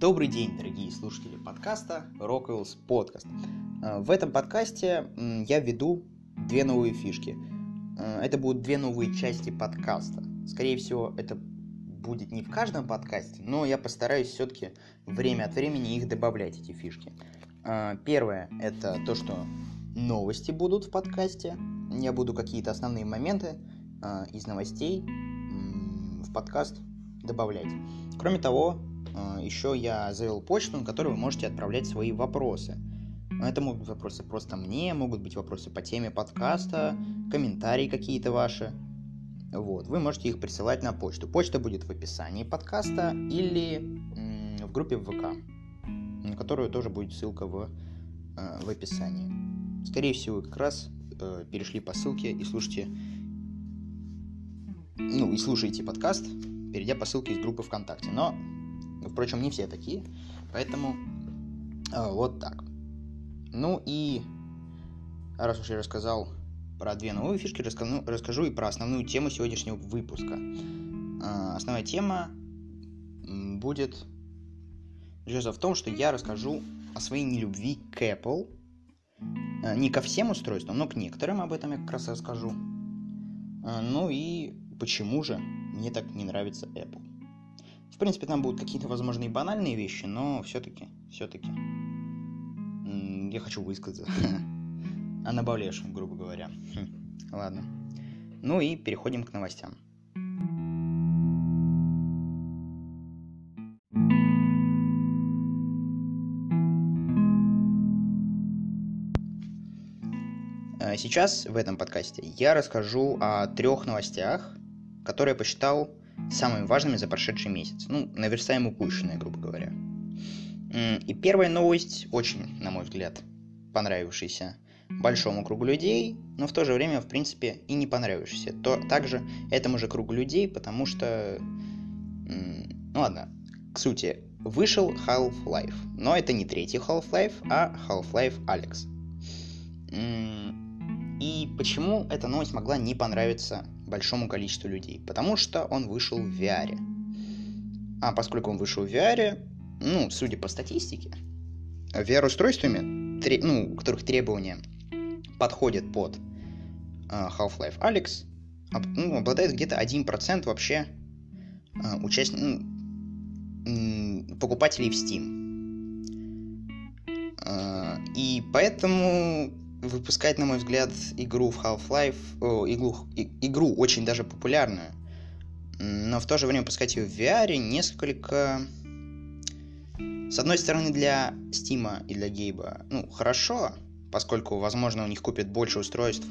Добрый день, дорогие слушатели подкаста Rockwell's Podcast. Э, в этом подкасте я веду две новые фишки. Э, это будут две новые части подкаста. Скорее всего, это будет не в каждом подкасте, но я постараюсь все-таки время от времени их добавлять, эти фишки. Э, первое – это то, что новости будут в подкасте. Я буду какие-то основные моменты из новостей в подкаст добавлять. Кроме того, еще я завел почту, на которую вы можете отправлять свои вопросы. Это могут быть вопросы просто мне, могут быть вопросы по теме подкаста, комментарии какие-то ваши. Вот, вы можете их присылать на почту. Почта будет в описании подкаста или в группе в ВК, на которую тоже будет ссылка в, э, в описании. Скорее всего, как раз э, перешли по ссылке и слушайте, ну и слушайте подкаст, перейдя по ссылке из группы ВКонтакте. Но Впрочем, не все такие, поэтому э, вот так. Ну и раз уж я рассказал про две новые фишки, расскажу, расскажу и про основную тему сегодняшнего выпуска. Э, основная тема будет в том, что я расскажу о своей нелюбви к Apple. Э, не ко всем устройствам, но к некоторым об этом я как раз расскажу. Ну и почему же мне так не нравится Apple. В принципе, там будут какие-то, возможно, и банальные вещи, но все-таки, все-таки я хочу высказаться о наболевшем, грубо говоря. Ладно. Ну и переходим к новостям. Э, сейчас в этом подкасте я расскажу о трех новостях, которые я посчитал самыми важными за прошедший месяц. Ну, наверстаем упущенное, грубо говоря. И первая новость, очень, на мой взгляд, понравившаяся большому кругу людей, но в то же время, в принципе, и не понравившаяся. То, также этому же кругу людей, потому что... Ну ладно, к сути, вышел Half-Life. Но это не третий Half-Life, а Half-Life Alex. И почему эта новость могла не понравиться большому количеству людей, потому что он вышел в VR. А поскольку он вышел в VR, ну, судя по статистике, VR-устройствами, ну, у которых требования подходят под uh, Half-Life Alex, об, ну, обладает где-то 1% вообще uh, участ... ну, покупателей в Steam. Uh, и поэтому выпускать, на мой взгляд, игру в Half-Life, о, игру, и, игру очень даже популярную, но в то же время выпускать ее в VR несколько... С одной стороны, для Steam и для Гейба, ну, хорошо, поскольку, возможно, у них купят больше устройств,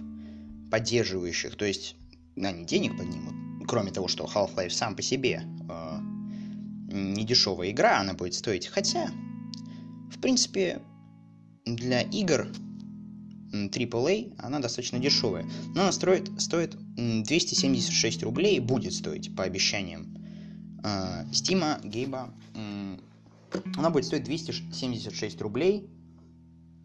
поддерживающих, то есть они денег поднимут. Кроме того, что Half-Life сам по себе э, не дешевая игра, она будет стоить. Хотя, в принципе, для игр AAA, она достаточно дешевая. Но она стоит, стоит 276 рублей, будет стоить по обещаниям э, Стима, Гейба. Она будет стоить 276 рублей.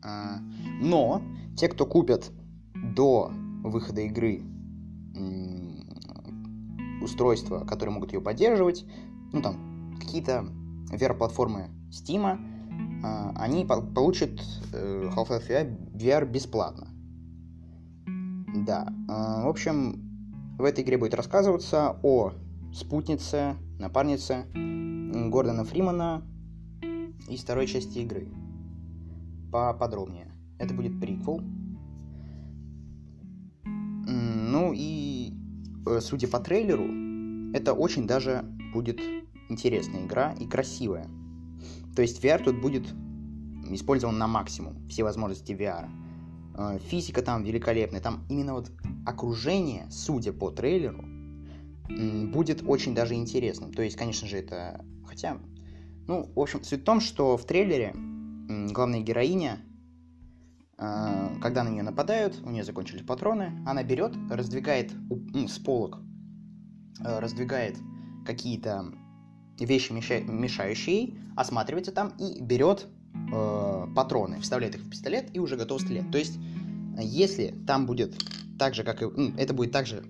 Э, но те, кто купят до выхода игры устройства, которые могут ее поддерживать, ну там какие-то VR-платформы а, они получат э, Half-Life VR бесплатно. Да, а, в общем, в этой игре будет рассказываться о спутнице, напарнице Гордона Фримана из второй части игры. Поподробнее. Это будет приквел. Ну и, э, судя по трейлеру, это очень даже будет интересная игра и красивая. То есть VR тут будет использован на максимум, все возможности VR. Э, физика там великолепная, там именно вот окружение, судя по трейлеру, будет очень даже интересным. То есть, конечно же, это... Хотя, ну, в общем, суть в том, что в трейлере главная героиня, э, когда на нее нападают, у нее закончились патроны, она берет, раздвигает с полок, э, раздвигает какие-то вещи, мешающие ей, осматривается там и берет э, патроны, вставляет их в пистолет и уже готов стрелять. То есть, если там будет так же, как и... Ну, это будет так же,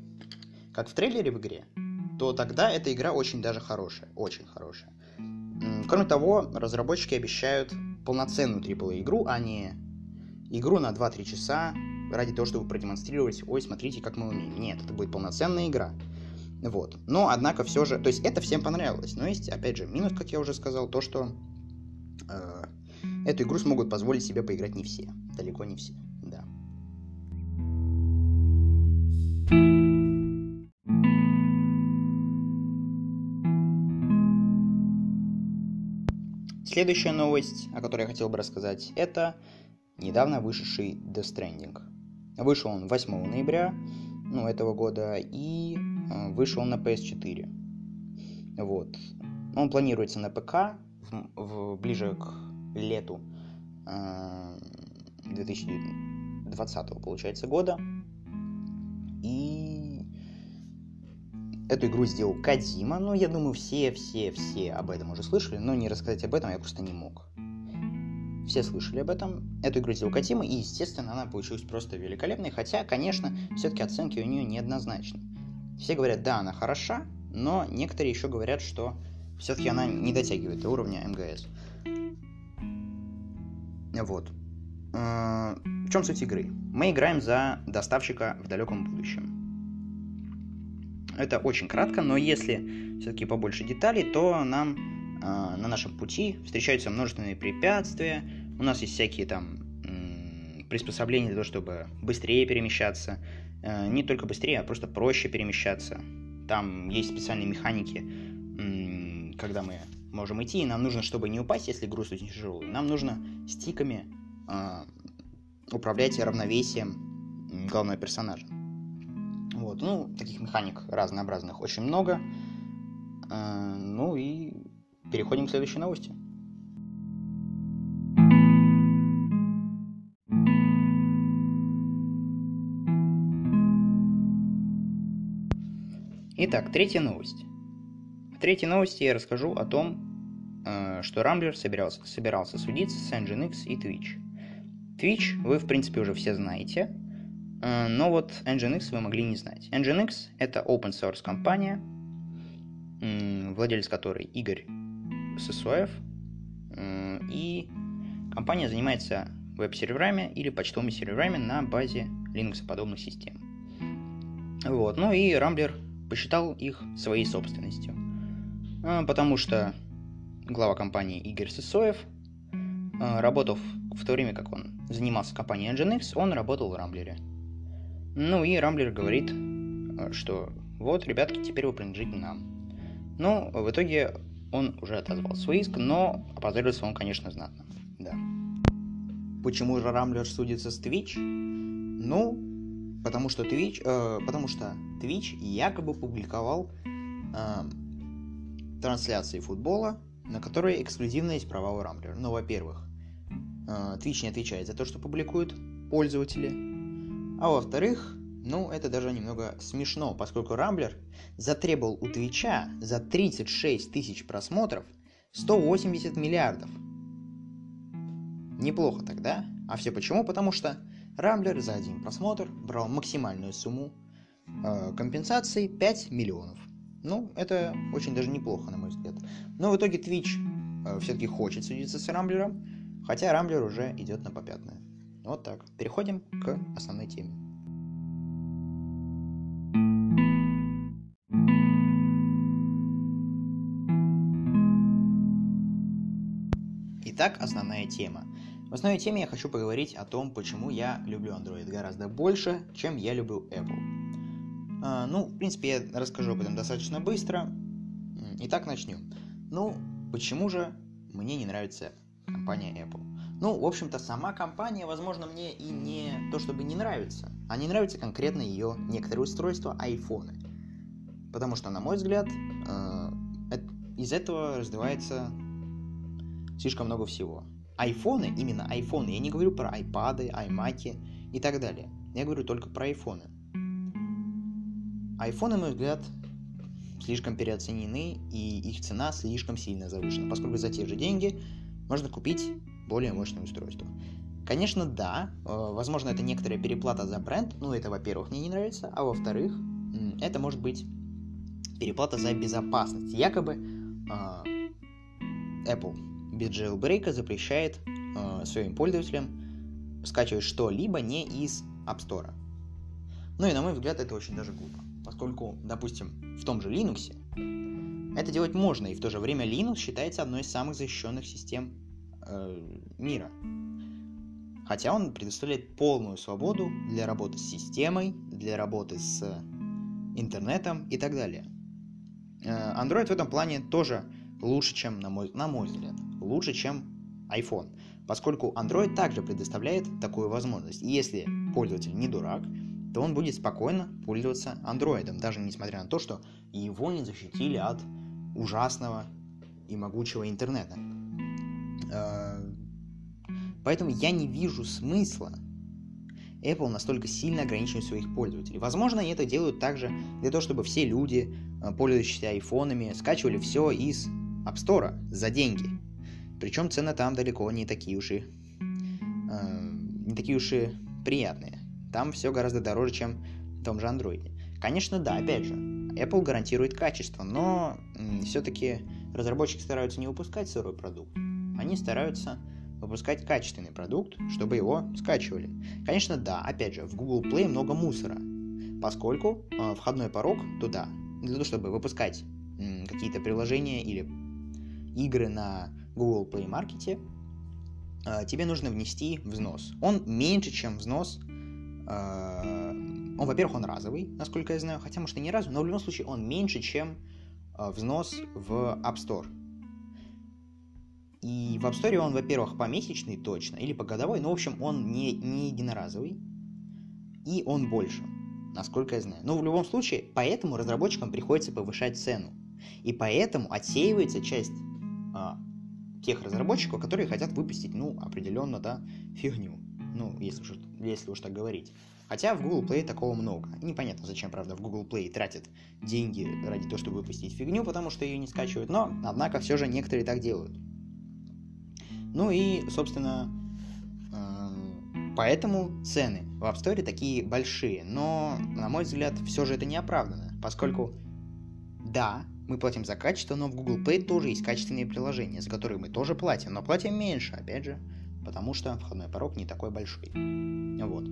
как в трейлере в игре, то тогда эта игра очень даже хорошая, очень хорошая. Кроме того, разработчики обещают полноценную AAA игру, а не игру на 2-3 часа ради того, чтобы продемонстрировать, ой, смотрите, как мы умеем. Нет, это будет полноценная игра. Вот. Но, однако, все же... То есть, это всем понравилось. Но есть, опять же, минус, как я уже сказал, то, что э, эту игру смогут позволить себе поиграть не все. Далеко не все. Да. Следующая новость, о которой я хотел бы рассказать, это недавно вышедший Death Stranding. Вышел он 8 ноября ну, этого года и вышел на PS4. Вот. Он планируется на ПК в, в, ближе к лету э, 2020 получается года. И эту игру сделал Кадима. Ну, я думаю, все-все-все об этом уже слышали, но не рассказать об этом я просто не мог. Все слышали об этом. Эту игру сделал Катима, и, естественно, она получилась просто великолепной. Хотя, конечно, все-таки оценки у нее неоднозначны. Все говорят, да, она хороша, но некоторые еще говорят, что все-таки она не дотягивает до уровня МГС. Вот. Э, в чем суть игры? Мы играем за доставщика в далеком будущем. Это очень кратко, но если все-таки побольше деталей, то нам э, на нашем пути встречаются множественные препятствия, у нас есть всякие там приспособления для того, чтобы быстрее перемещаться, не только быстрее, а просто проще перемещаться. Там есть специальные механики, когда мы можем идти, и нам нужно, чтобы не упасть, если груз очень тяжелый, нам нужно стиками э, управлять равновесием главного персонажа. Вот, ну, таких механик разнообразных очень много. Э, ну и переходим к следующей новости. Итак, третья новость. В третьей новости я расскажу о том, э, что Рамблер собирался, собирался судиться с Nginx и Twitch. Twitch вы, в принципе, уже все знаете, э, но вот Nginx вы могли не знать. Nginx — это open source компания, владелец которой Игорь Сысоев, э, и компания занимается веб-серверами или почтовыми серверами на базе Linux-подобных систем. Вот, ну и Рамблер посчитал их своей собственностью. А, потому что глава компании Игорь Сысоев, а, работав в то время, как он занимался компанией Nginx, он работал в Рамблере. Ну и Рамблер говорит, а, что вот, ребятки, теперь вы принадлежите нам. Но в итоге он уже отозвал свой иск, но опозорился он, конечно, знатно. Да. Почему же Рамблер судится с Twitch? Ну, потому что Twitch, э, потому что Twitch якобы публиковал э, трансляции футбола, на которые эксклюзивно есть права у Рамблера. Ну, во-первых, э, Twitch не отвечает за то, что публикуют пользователи, а во-вторых, ну, это даже немного смешно, поскольку Рамблер затребовал у Твича за 36 тысяч просмотров 180 миллиардов. Неплохо тогда. А все почему? Потому что Рамблер за один просмотр брал максимальную сумму э, компенсации 5 миллионов. Ну, это очень даже неплохо, на мой взгляд. Но в итоге Twitch э, все-таки хочет судиться с Рамблером, хотя Рамблер уже идет на попятное. Вот так. Переходим к основной теме. Итак, основная тема. В основной теме я хочу поговорить о том, почему я люблю Android гораздо больше, чем я люблю Apple. А, ну, в принципе, я расскажу об этом достаточно быстро. Итак, начнем. Ну, почему же мне не нравится компания Apple? Ну, в общем-то, сама компания, возможно, мне и не то чтобы не нравится, а не нравится конкретно ее некоторые устройства, айфоны. Потому что, на мой взгляд, э, из этого раздувается слишком много всего айфоны, именно айфоны, я не говорю про айпады, аймаки и так далее. Я говорю только про айфоны. Айфоны, на мой взгляд, слишком переоценены, и их цена слишком сильно завышена, поскольку за те же деньги можно купить более мощное устройство. Конечно, да, э, возможно, это некоторая переплата за бренд, ну, это, во-первых, мне не нравится, а во-вторых, это может быть переплата за безопасность. Якобы э, Apple без jailbreak запрещает э, своим пользователям скачивать что-либо не из App Store. Ну и на мой взгляд это очень даже глупо, поскольку, допустим, в том же Linux это делать можно, и в то же время Linux считается одной из самых защищенных систем э, мира. Хотя он предоставляет полную свободу для работы с системой, для работы с интернетом и так далее. Э, Android в этом плане тоже лучше, чем, на мой, на мой взгляд, лучше, чем iPhone, поскольку Android также предоставляет такую возможность. И если пользователь не дурак, то он будет спокойно пользоваться Android, даже несмотря на то, что его не защитили от ужасного и могучего интернета. Э, поэтому я не вижу смысла Apple настолько сильно ограничивать своих пользователей. Возможно, они это делают также для того, чтобы все люди, э, пользующиеся айфонами, скачивали все из App Store за деньги. Причем цены там далеко не такие уж и э, не такие уж и приятные. Там все гораздо дороже, чем в том же Android. Конечно, да, опять же, Apple гарантирует качество, но все-таки разработчики стараются не выпускать сырой продукт. Они стараются выпускать качественный продукт, чтобы его скачивали. Конечно, да, опять же, в Google Play много мусора, поскольку э, входной порог туда, для того, чтобы выпускать э, какие-то приложения или игры на Google Play Market, э, тебе нужно внести взнос. Он меньше, чем взнос. Э, он, во-первых, он разовый, насколько я знаю, хотя, может, и не разовый, но в любом случае он меньше, чем э, взнос в App Store. И в App Store он, во-первых, помесячный точно, или по годовой, но, в общем, он не, не единоразовый, и он больше, насколько я знаю. Но в любом случае, поэтому разработчикам приходится повышать цену. И поэтому отсеивается часть а, тех разработчиков, которые хотят выпустить, ну, определенно, да, фигню. Ну, если уж, если уж так говорить. Хотя в Google Play такого много. Непонятно, зачем, правда, в Google Play тратят деньги ради того, чтобы выпустить фигню, потому что ее не скачивают. Но, однако, все же некоторые так делают. Ну и, собственно, э, поэтому цены в App Store такие большие. Но, на мой взгляд, все же это не оправдано, поскольку, да, мы платим за качество, но в Google Play тоже есть качественные приложения, за которые мы тоже платим, но платим меньше, опять же, потому что входной порог не такой большой. Вот.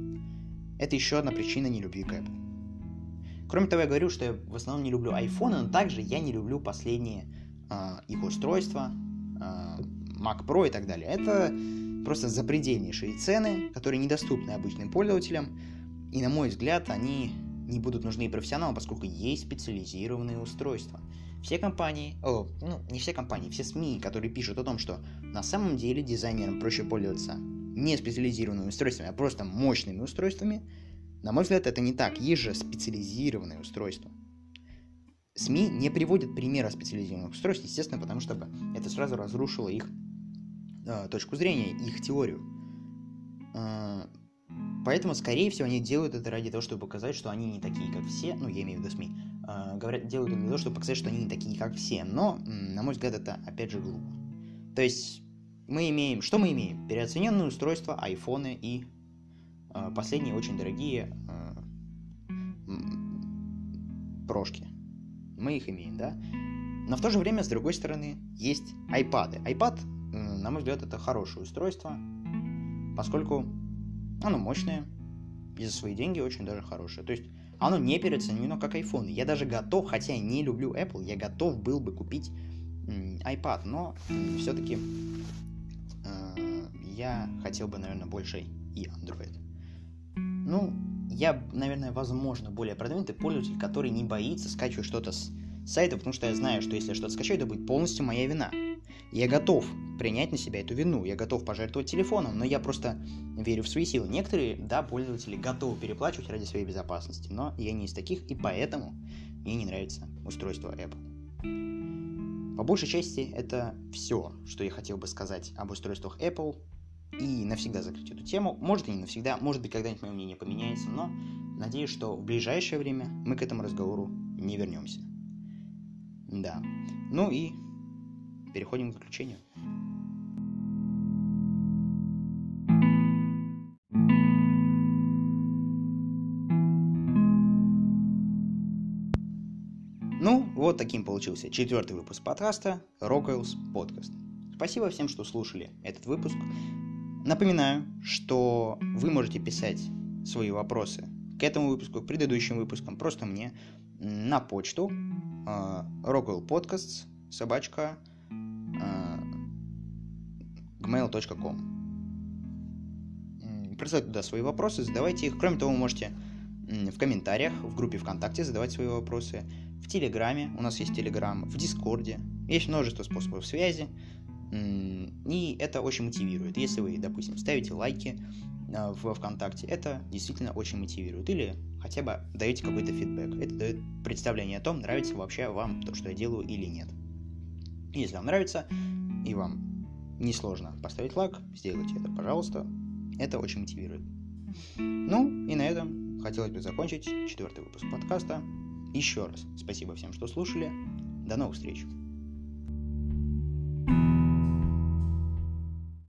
Это еще одна причина не любви к Apple. Кроме того, я говорю, что я в основном не люблю iPhone, но также я не люблю последние э, их устройства, э, Mac Pro и так далее. Это просто запредельнейшие цены, которые недоступны обычным пользователям. И, на мой взгляд, они не будут нужны профессионалам, поскольку есть специализированные устройства. Все компании, о, ну, не все компании, все СМИ, которые пишут о том, что на самом деле дизайнерам проще пользоваться не специализированными устройствами, а просто мощными устройствами, на мой взгляд, это не так. Есть же специализированные устройства. СМИ не приводят примера специализированных устройств, естественно, потому что это сразу разрушило их э, точку зрения, их теорию. Э, поэтому, скорее всего, они делают это ради того, чтобы показать, что они не такие, как все. Ну, я имею в виду СМИ. Э, говорят, делают это для того, чтобы показать, что они не такие, как все. Но, на мой взгляд, это опять же глупо. То есть, мы имеем... Что мы имеем? Переоцененные устройства, айфоны и э, последние очень дорогие э, прошки. Мы их имеем, да? Но в то же время, с другой стороны, есть iPad. iPad на мой взгляд, это хорошее устройство, поскольку оно мощное и за свои деньги очень даже хорошее. То есть оно не переоценено как iPhone. Я даже готов, хотя я не люблю Apple, я готов был бы купить iPad, но все-таки э, я хотел бы, наверное, больше и Android. Ну, я, наверное, возможно, более продвинутый пользователь, который не боится скачивать что-то с сайта, потому что я знаю, что если я что-то скачаю, это будет полностью моя вина. Я готов принять на себя эту вину, я готов пожертвовать телефоном, но я просто верю в свои силы. Некоторые, да, пользователи готовы переплачивать ради своей безопасности, но я не из таких, и поэтому мне не нравится устройство Apple. По большей части это все, что я хотел бы сказать об устройствах Apple, и навсегда закрыть эту тему. Может и не навсегда, может быть когда-нибудь мое мнение поменяется, но надеюсь, что в ближайшее время мы к этому разговору не вернемся. Да. Ну и переходим к заключению. Вот таким получился четвертый выпуск подкаста Rockwell's Podcast. Спасибо всем, что слушали этот выпуск. Напоминаю, что вы можете писать свои вопросы к этому выпуску, к предыдущим выпускам, просто мне на почту э, Rockwell Podcasts, собачка, э, gmail.com. Присылайте туда свои вопросы, задавайте их. Кроме того, вы можете в комментариях, в группе ВКонтакте задавать свои вопросы, в Телеграме, у нас есть Телеграм, в Дискорде. Есть множество способов связи, и это очень мотивирует. Если вы, допустим, ставите лайки а, в ВКонтакте, это действительно очень мотивирует. Или хотя бы даете какой-то фидбэк. Это дает представление о том, нравится вообще вам то, что я делаю или нет. Если вам нравится, и вам несложно поставить лайк, сделайте это, пожалуйста. Это очень мотивирует. Ну, и на этом хотелось бы закончить четвертый выпуск подкаста. Еще раз спасибо всем, что слушали. До новых встреч!